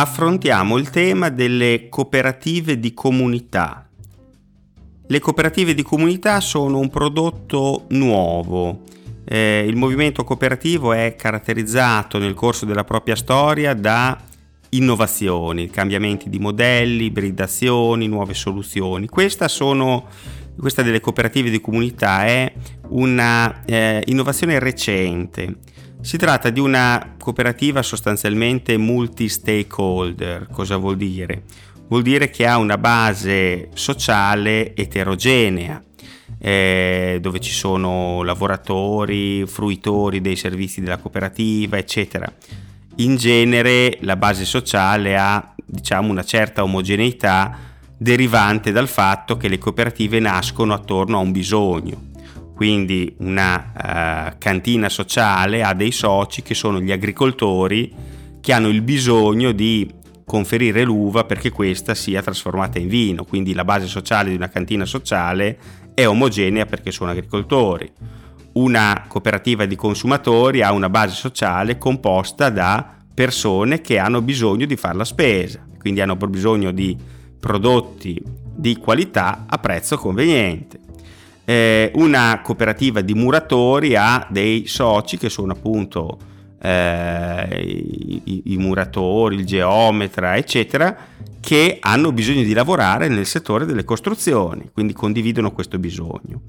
affrontiamo il tema delle cooperative di comunità. Le cooperative di comunità sono un prodotto nuovo. Eh, il movimento cooperativo è caratterizzato nel corso della propria storia da innovazioni, cambiamenti di modelli, ibridazioni, nuove soluzioni. Questa, sono, questa delle cooperative di comunità è una eh, innovazione recente. Si tratta di una cooperativa sostanzialmente multi-stakeholder. Cosa vuol dire? Vuol dire che ha una base sociale eterogenea, eh, dove ci sono lavoratori, fruitori dei servizi della cooperativa, eccetera in genere la base sociale ha diciamo una certa omogeneità derivante dal fatto che le cooperative nascono attorno a un bisogno. Quindi una uh, cantina sociale ha dei soci che sono gli agricoltori che hanno il bisogno di conferire l'uva perché questa sia trasformata in vino. Quindi la base sociale di una cantina sociale è omogenea perché sono agricoltori una cooperativa di consumatori ha una base sociale composta da persone che hanno bisogno di fare la spesa, quindi hanno bisogno di prodotti di qualità a prezzo conveniente. Eh, una cooperativa di muratori ha dei soci che sono appunto eh, i, i muratori, il geometra, eccetera, che hanno bisogno di lavorare nel settore delle costruzioni, quindi condividono questo bisogno.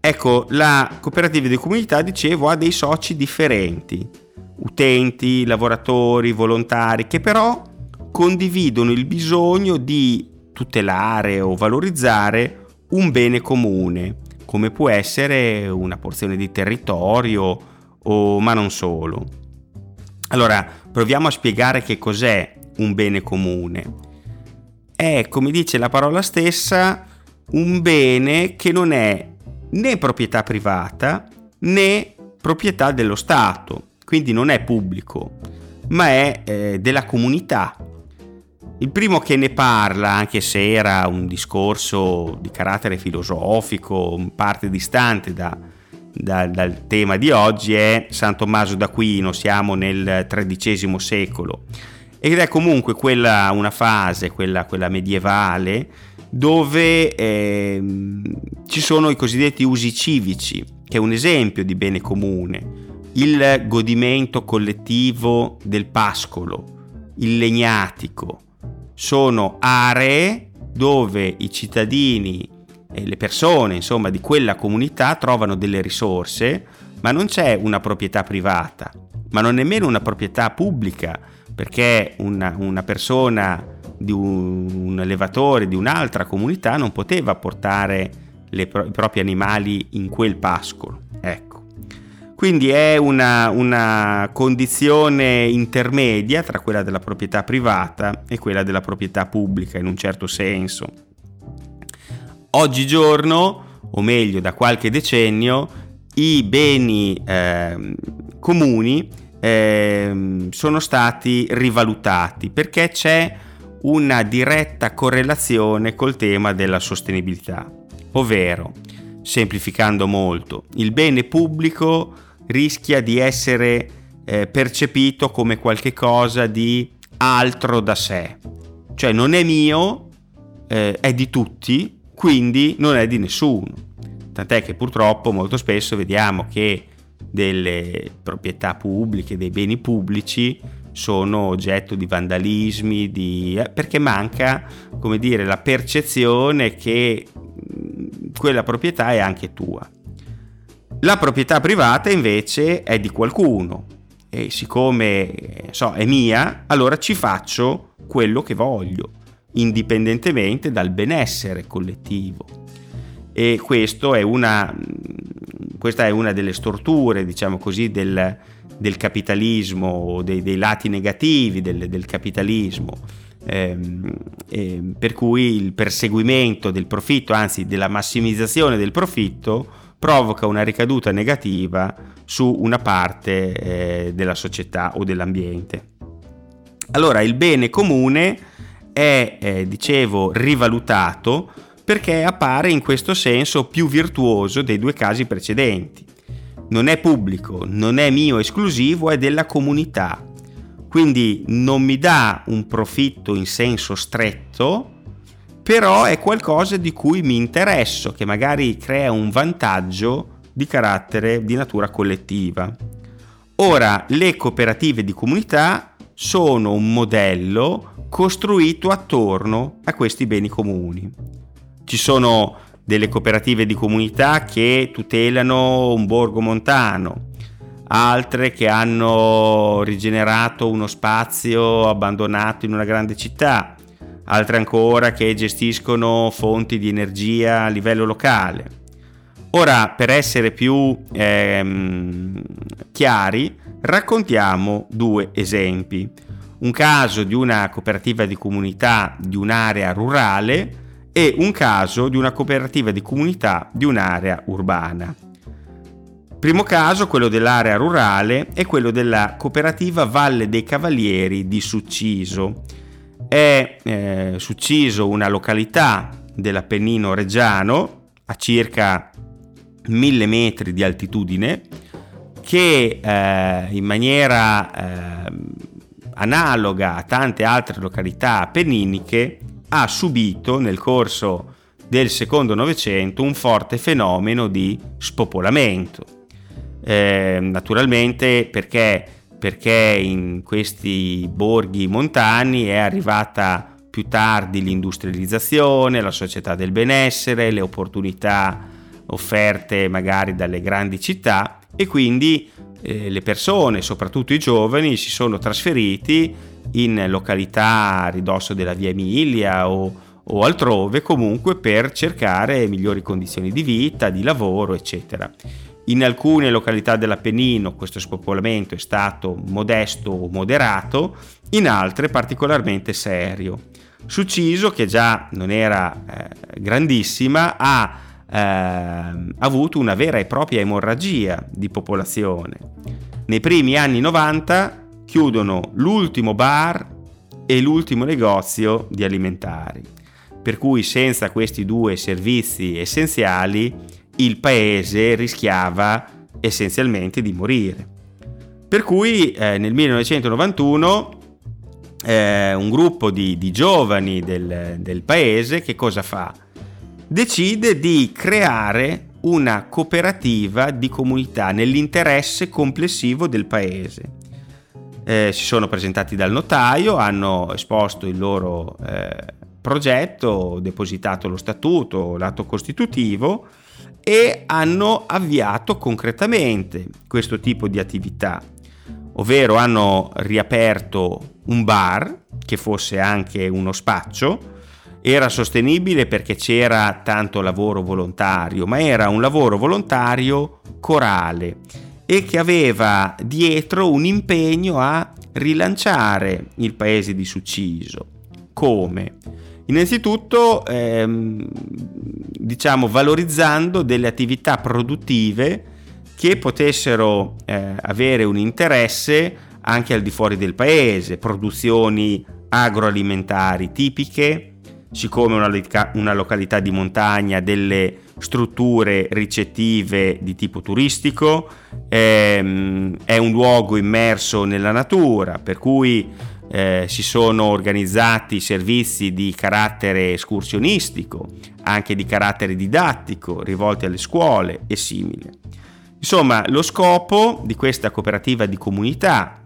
Ecco, la cooperativa di comunità, dicevo, ha dei soci differenti, utenti, lavoratori, volontari, che però condividono il bisogno di tutelare o valorizzare un bene comune, come può essere una porzione di territorio, o, ma non solo. Allora, proviamo a spiegare che cos'è un bene comune. È, come dice la parola stessa, un bene che non è né proprietà privata né proprietà dello Stato, quindi non è pubblico, ma è eh, della comunità. Il primo che ne parla, anche se era un discorso di carattere filosofico, in parte distante da, da, dal tema di oggi, è San Tommaso d'Aquino, siamo nel XIII secolo. Ed è comunque quella una fase, quella, quella medievale, dove eh, ci sono i cosiddetti usi civici, che è un esempio di bene comune, il godimento collettivo del pascolo, il legnatico. Sono aree dove i cittadini e le persone, insomma, di quella comunità trovano delle risorse, ma non c'è una proprietà privata, ma non nemmeno una proprietà pubblica, perché una, una persona di un, un allevatore di un'altra comunità non poteva portare le, i propri animali in quel pascolo. Quindi è una, una condizione intermedia tra quella della proprietà privata e quella della proprietà pubblica in un certo senso. Oggigiorno, o meglio da qualche decennio, i beni eh, comuni eh, sono stati rivalutati perché c'è una diretta correlazione col tema della sostenibilità, ovvero, semplificando molto, il bene pubblico rischia di essere eh, percepito come qualcosa di altro da sé, cioè non è mio, eh, è di tutti, quindi non è di nessuno. Tant'è che purtroppo molto spesso vediamo che delle proprietà pubbliche, dei beni pubblici, sono oggetto di vandalismi, di, eh, perché manca, come dire, la percezione che quella proprietà è anche tua. La proprietà privata invece è di qualcuno e siccome so, è mia, allora ci faccio quello che voglio, indipendentemente dal benessere collettivo. E è una, questa è una delle storture, diciamo così, del, del capitalismo, dei, dei lati negativi del, del capitalismo. Eh, eh, per cui il perseguimento del profitto, anzi della massimizzazione del profitto, provoca una ricaduta negativa su una parte eh, della società o dell'ambiente. Allora il bene comune è, eh, dicevo, rivalutato perché appare in questo senso più virtuoso dei due casi precedenti non è pubblico, non è mio esclusivo, è della comunità. quindi non mi dà un profitto in senso stretto, però è qualcosa di cui mi interesso, che magari crea un vantaggio di carattere di natura collettiva. Ora, le cooperative di comunità sono un modello costruito attorno a questi beni comuni. Ci sono delle cooperative di comunità che tutelano un borgo montano, altre che hanno rigenerato uno spazio abbandonato in una grande città, altre ancora che gestiscono fonti di energia a livello locale. Ora, per essere più ehm, chiari, raccontiamo due esempi. Un caso di una cooperativa di comunità di un'area rurale e un caso di una cooperativa di comunità di un'area urbana. Primo caso, quello dell'area rurale, è quello della cooperativa Valle dei Cavalieri di Succiso. È eh, Succiso una località dell'Appennino Reggiano a circa 1000 metri di altitudine che eh, in maniera eh, analoga a tante altre località appenniniche ha subito nel corso del secondo Novecento un forte fenomeno di spopolamento. Eh, naturalmente perché, perché in questi borghi montani è arrivata più tardi l'industrializzazione, la società del benessere, le opportunità offerte magari dalle grandi città e quindi eh, le persone, soprattutto i giovani, si sono trasferiti in località a ridosso della via Emilia o, o altrove comunque per cercare migliori condizioni di vita, di lavoro, eccetera. In alcune località dell'Appennino questo spopolamento è stato modesto o moderato, in altre particolarmente serio. Succiso, che già non era eh, grandissima, ha eh, avuto una vera e propria emorragia di popolazione. Nei primi anni 90 chiudono l'ultimo bar e l'ultimo negozio di alimentari, per cui senza questi due servizi essenziali il paese rischiava essenzialmente di morire. Per cui eh, nel 1991 eh, un gruppo di, di giovani del, del paese che cosa fa? Decide di creare una cooperativa di comunità nell'interesse complessivo del paese. Eh, si sono presentati dal notaio, hanno esposto il loro eh, progetto, depositato lo statuto, l'atto costitutivo e hanno avviato concretamente questo tipo di attività, ovvero hanno riaperto un bar che fosse anche uno spaccio, era sostenibile perché c'era tanto lavoro volontario, ma era un lavoro volontario corale e che aveva dietro un impegno a rilanciare il paese di Succiso. Come? Innanzitutto, ehm, diciamo, valorizzando delle attività produttive che potessero eh, avere un interesse anche al di fuori del paese, produzioni agroalimentari tipiche, siccome una, una località di montagna, delle strutture ricettive di tipo turistico, ehm, è un luogo immerso nella natura, per cui eh, si sono organizzati servizi di carattere escursionistico, anche di carattere didattico, rivolti alle scuole e simili. Insomma, lo scopo di questa cooperativa di comunità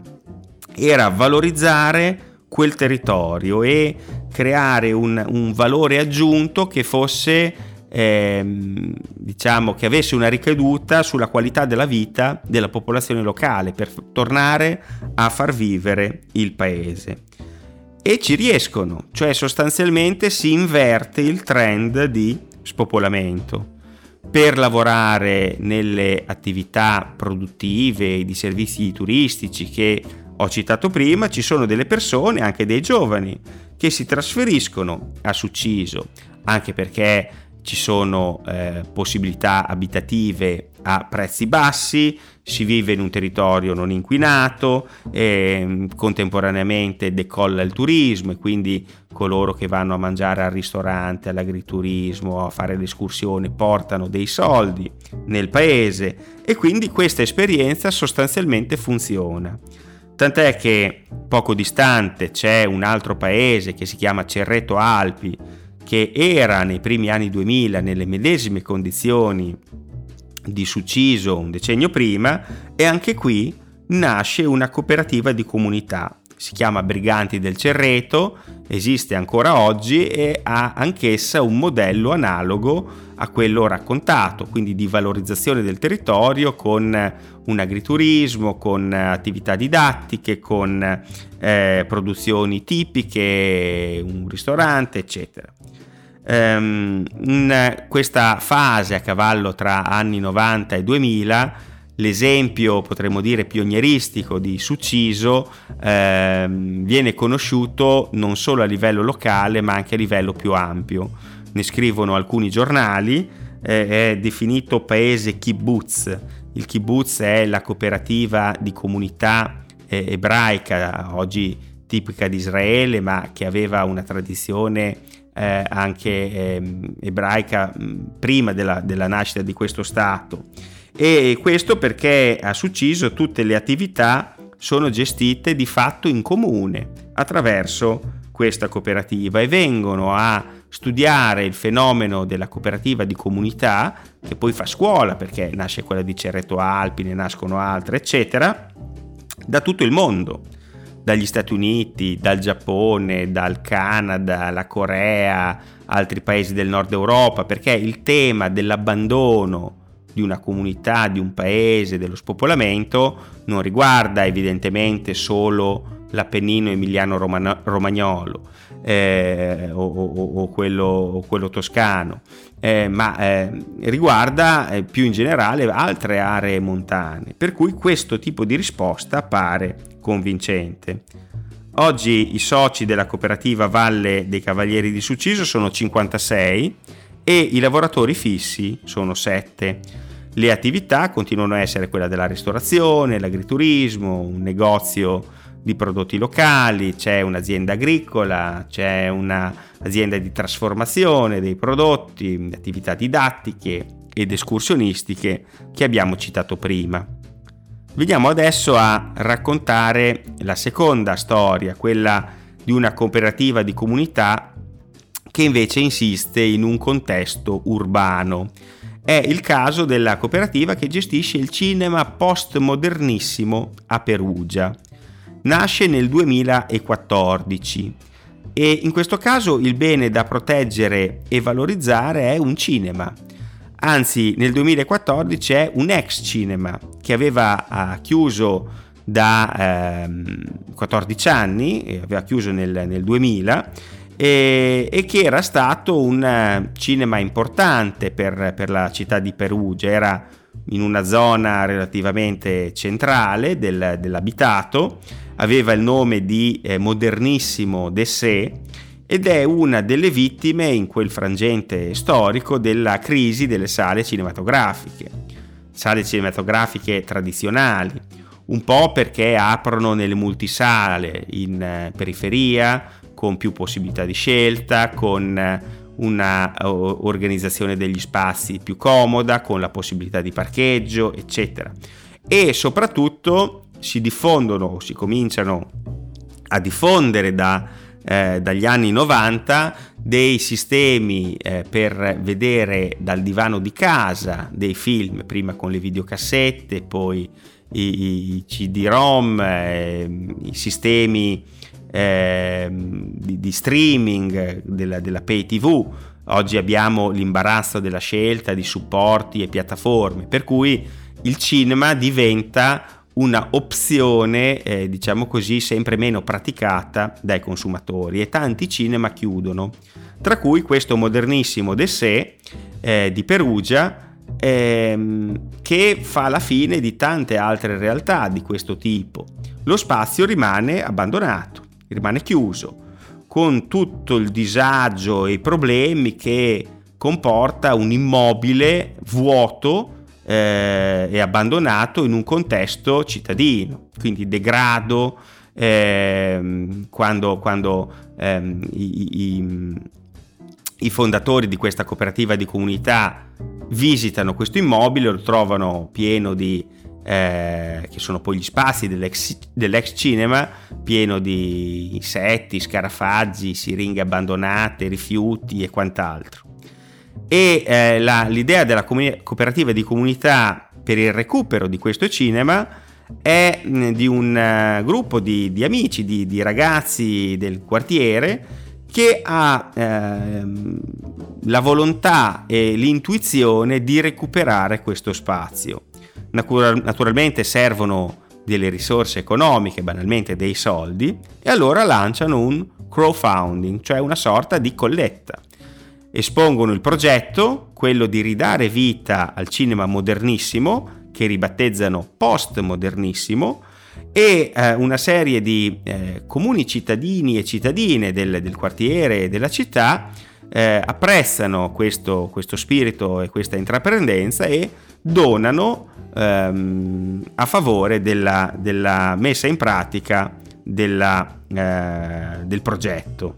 era valorizzare quel territorio e creare un, un valore aggiunto che fosse ehm, diciamo che avesse una ricaduta sulla qualità della vita della popolazione locale per tornare a far vivere il paese. E ci riescono, cioè sostanzialmente si inverte il trend di spopolamento. Per lavorare nelle attività produttive di servizi turistici che ho citato prima, ci sono delle persone, anche dei giovani, che si trasferiscono a Succiso, anche perché ci sono eh, possibilità abitative a prezzi bassi, si vive in un territorio non inquinato, eh, contemporaneamente decolla il turismo e quindi coloro che vanno a mangiare al ristorante, all'agriturismo, a fare l'escursione portano dei soldi nel paese e quindi questa esperienza sostanzialmente funziona. Tant'è che poco distante c'è un altro paese che si chiama Cerreto Alpi, che era nei primi anni 2000 nelle medesime condizioni di Suciso un decennio prima e anche qui nasce una cooperativa di comunità. Si chiama Briganti del Cerreto, esiste ancora oggi e ha anch'essa un modello analogo a quello raccontato, quindi di valorizzazione del territorio con un agriturismo, con attività didattiche, con eh, produzioni tipiche, un ristorante, eccetera. Um, in questa fase a cavallo tra anni 90 e 2000 l'esempio potremmo dire pionieristico di Succiso eh, viene conosciuto non solo a livello locale ma anche a livello più ampio. Ne scrivono alcuni giornali, eh, è definito paese kibbutz. Il kibbutz è la cooperativa di comunità eh, ebraica, oggi tipica di Israele, ma che aveva una tradizione eh, anche eh, ebraica prima della, della, nascita di questo Stato. E questo perché a Succiso tutte le attività sono gestite di fatto in comune attraverso questa cooperativa e vengono a studiare il fenomeno della cooperativa di comunità che poi fa scuola perché nasce quella di Cerreto Alpi, ne nascono altre eccetera da tutto il mondo. Dagli Stati Uniti, dal Giappone, dal Canada, la Corea, altri paesi del nord Europa, perché il tema dell'abbandono di una comunità, di un paese, dello spopolamento non riguarda evidentemente solo l'Appennino emiliano-romagnolo eh, o, o, o, quello, o, quello, toscano, eh, ma eh, riguarda eh, più in generale altre aree montane, per cui questo tipo di risposta pare convincente. Oggi i soci della cooperativa Valle dei Cavalieri di Succiso sono 56 e i lavoratori fissi sono 7. Le attività continuano a essere quella della ristorazione, l'agriturismo, un negozio di prodotti locali, c'è un'azienda agricola, c'è un'azienda di trasformazione dei prodotti, attività didattiche ed escursionistiche che abbiamo citato prima. Veniamo adesso a raccontare la seconda storia, quella di una cooperativa di comunità che invece insiste in un contesto urbano. È il caso della cooperativa che gestisce il cinema postmodernissimo a Perugia. Nasce nel 2014 e in questo caso il bene da proteggere e valorizzare è un cinema. Anzi nel 2014 è un ex cinema che aveva chiuso da uh, 14 anni, aveva chiuso nel, nel 2000 e, e, che era stato un uh, cinema importante per, per, la città di Perugia, era in una zona relativamente centrale del, dell'abitato, aveva il nome di eh, Modernissimo Dessé ed è una delle vittime in quel frangente storico della crisi delle sale cinematografiche, sale cinematografiche tradizionali, un po' perché aprono nelle multisale in eh, periferia, con più possibilità di scelta, con eh, una organizzazione degli spazi più comoda, con la possibilità di parcheggio, eccetera. E soprattutto si diffondono, si cominciano a diffondere da eh, dagli anni 90 dei sistemi eh, per vedere dal divano di casa dei film, prima con le videocassette, poi i, i CD-ROM, eh, i sistemi ehm, di, di, streaming della, della pay TV. Oggi abbiamo l'imbarazzo della scelta di supporti e piattaforme, per cui il cinema diventa una opzione, eh, diciamo così, sempre meno praticata dai consumatori e tanti cinema chiudono, tra cui questo modernissimo Dessé eh, di Perugia ehm, che fa la fine di tante altre realtà di questo tipo. Lo spazio rimane abbandonato, rimane chiuso, con tutto il disagio e i problemi che comporta un immobile vuoto eh, è abbandonato in un contesto cittadino, quindi degrado, eh, quando, quando ehm, i, i, i, fondatori di questa cooperativa di comunità visitano questo immobile, lo trovano pieno di eh, che sono poi gli spazi dell'ex, dell'ex, cinema, pieno di insetti, scarafaggi, siringhe abbandonate, rifiuti e quant'altro. E eh, la, l'idea della comuni- cooperativa di comunità per il recupero di questo cinema è mh, di un uh, gruppo di, di amici, di, di, ragazzi del quartiere che ha eh, la volontà e l'intuizione di recuperare questo spazio. naturalmente servono delle risorse economiche, banalmente dei soldi, e allora lanciano un crowdfunding, cioè una sorta di colletta. Espongono il progetto, quello di ridare vita al cinema modernissimo, che ribattezzano postmodernissimo, e eh, una serie di eh, comuni cittadini e cittadine del, del quartiere e della città eh, apprezzano questo, questo, spirito e questa intraprendenza e donano ehm, a favore della, della, messa in pratica della, eh, del progetto.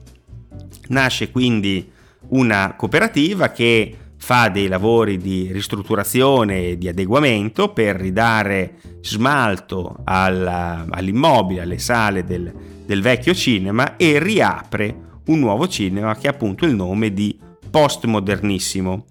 Nasce quindi una cooperativa che fa dei lavori di ristrutturazione e di adeguamento per ridare smalto alla, all'immobile, alle sale del, del vecchio cinema e riapre un nuovo cinema che ha appunto il nome di postmodernissimo.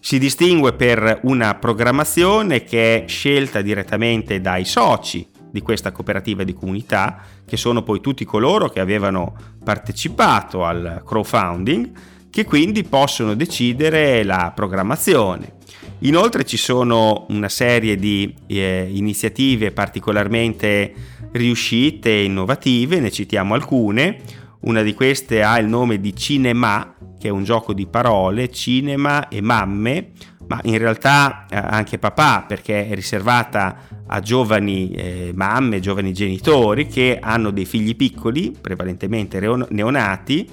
Si distingue per una programmazione che è scelta direttamente dai soci di questa cooperativa di comunità, che sono poi tutti coloro che avevano partecipato al crowdfunding che quindi possono decidere la programmazione. Inoltre ci sono una serie di eh, iniziative particolarmente riuscite e innovative, ne citiamo alcune. Una di queste ha il nome di Cinema, che è un gioco di parole, cinema e mamme, ma in realtà eh, anche papà, perché è riservata a giovani eh, mamme, giovani genitori che hanno dei figli piccoli, prevalentemente neonati,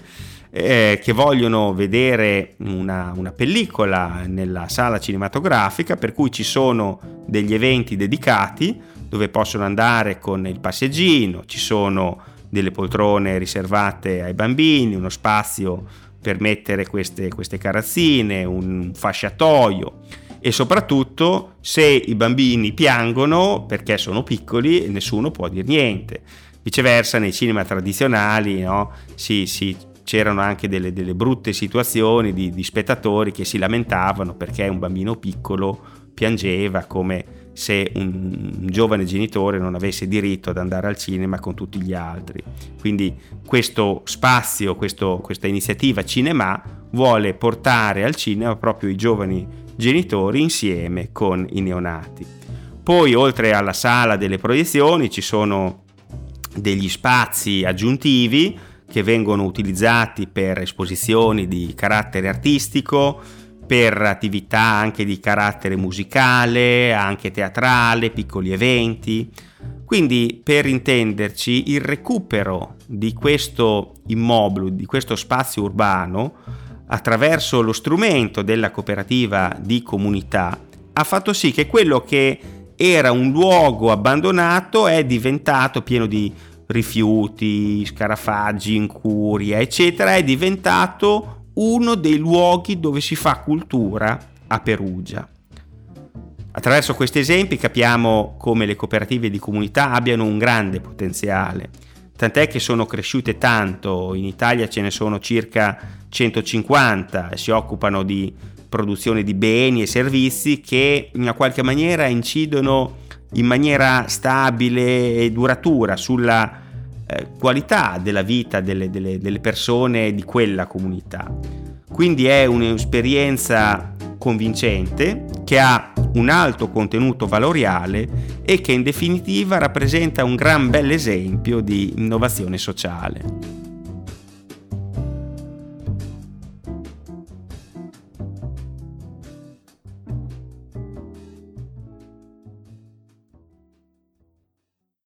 eh, che vogliono vedere una, una, pellicola nella sala cinematografica, per cui ci sono degli eventi dedicati dove possono andare con il passeggino, ci sono delle poltrone riservate ai bambini, uno spazio per mettere queste, queste carrozzine, un fasciatoio e soprattutto se i bambini piangono perché sono piccoli nessuno può dire niente. Viceversa nei cinema tradizionali no, si, si c'erano anche delle, delle brutte situazioni di, di, spettatori che si lamentavano perché un bambino piccolo piangeva come se un, un, giovane genitore non avesse diritto ad andare al cinema con tutti gli altri. Quindi questo spazio, questo, questa iniziativa Cinema vuole portare al cinema proprio i giovani genitori insieme con i neonati. Poi oltre alla sala delle proiezioni ci sono degli spazi aggiuntivi che vengono utilizzati per esposizioni di carattere artistico, per attività anche di carattere musicale, anche teatrale, piccoli eventi. Quindi, per intenderci, il recupero di questo immobile, di questo spazio urbano, attraverso lo strumento della cooperativa di comunità, ha fatto sì che quello che era un luogo abbandonato è diventato pieno di rifiuti, scarafaggi, incuria, eccetera, è diventato uno dei luoghi dove si fa cultura a Perugia. Attraverso questi esempi capiamo come le cooperative di comunità abbiano un grande potenziale, tant'è che sono cresciute tanto, in Italia ce ne sono circa 150 e si occupano di produzione di beni e servizi che in una qualche maniera incidono in maniera stabile e duratura sulla eh, qualità della vita delle, delle, delle persone di quella comunità. Quindi è un'esperienza convincente che ha un alto contenuto valoriale e che in definitiva rappresenta un gran bel esempio di innovazione sociale.